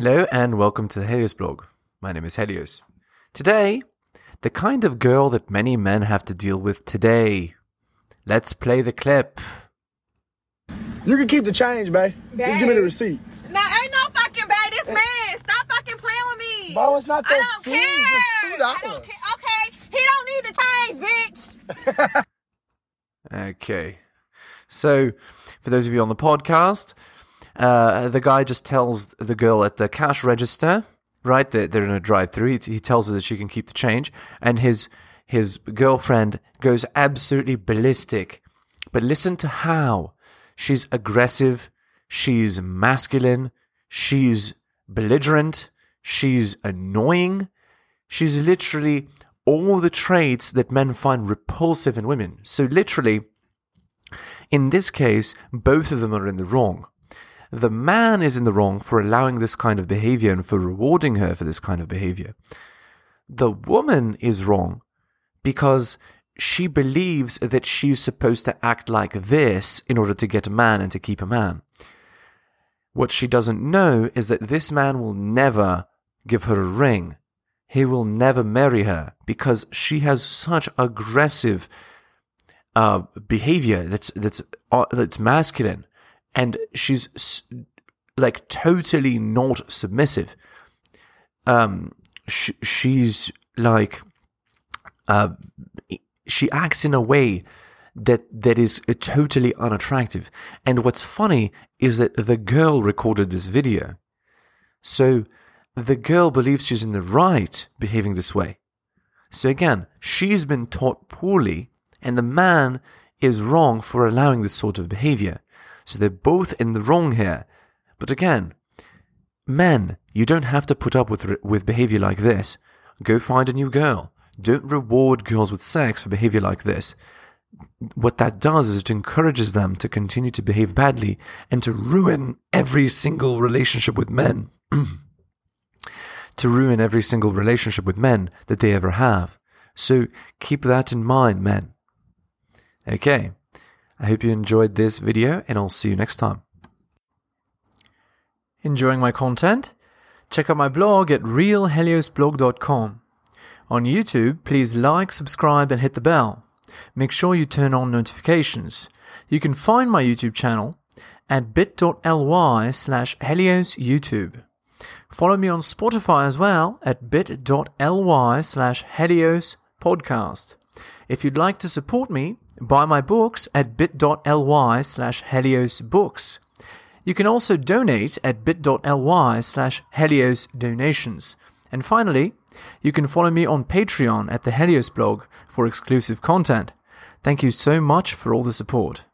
Hello and welcome to the Helios blog. My name is Helios. Today, the kind of girl that many men have to deal with today. Let's play the clip. You can keep the change, babe. Just give me the receipt. Nah, ain't no fucking bad. This man, stop fucking playing with me. Bro, it's not I that don't serious. care. It's $2. I don't care. Okay, he don't need to change, bitch. Okay. So, for those of you on the podcast, uh, the guy just tells the girl at the cash register, right? They're, they're in a drive-through. He, he tells her that she can keep the change, and his his girlfriend goes absolutely ballistic. But listen to how she's aggressive, she's masculine, she's belligerent, she's annoying. She's literally all the traits that men find repulsive in women. So literally, in this case, both of them are in the wrong. The man is in the wrong for allowing this kind of behavior and for rewarding her for this kind of behavior. The woman is wrong because she believes that she's supposed to act like this in order to get a man and to keep a man. What she doesn't know is that this man will never give her a ring. He will never marry her because she has such aggressive uh, behavior that's that's uh, that's masculine, and she's like totally not submissive. Um, sh- she's like, uh, she acts in a way that that is uh, totally unattractive. And what's funny is that the girl recorded this video, so the girl believes she's in the right behaving this way. So again, she's been taught poorly, and the man is wrong for allowing this sort of behavior. So they're both in the wrong here. But again, men, you don't have to put up with with behavior like this. Go find a new girl. Don't reward girls with sex for behavior like this. What that does is it encourages them to continue to behave badly and to ruin every single relationship with men. to ruin every single relationship with men that they ever have. So keep that in mind, men. Okay, I hope you enjoyed this video and I'll see you next time. Enjoying my content? Check out my blog at realheliosblog.com. On YouTube, please like, subscribe, and hit the bell. Make sure you turn on notifications. You can find my YouTube channel at bit.ly slash heliosyoutube. Follow me on Spotify as well at bit.ly slash Helios podcast. If you'd like to support me, buy my books at bit.ly slash Helios books. You can also donate at bit.ly slash Helios donations. And finally, you can follow me on Patreon at the Helios blog for exclusive content. Thank you so much for all the support.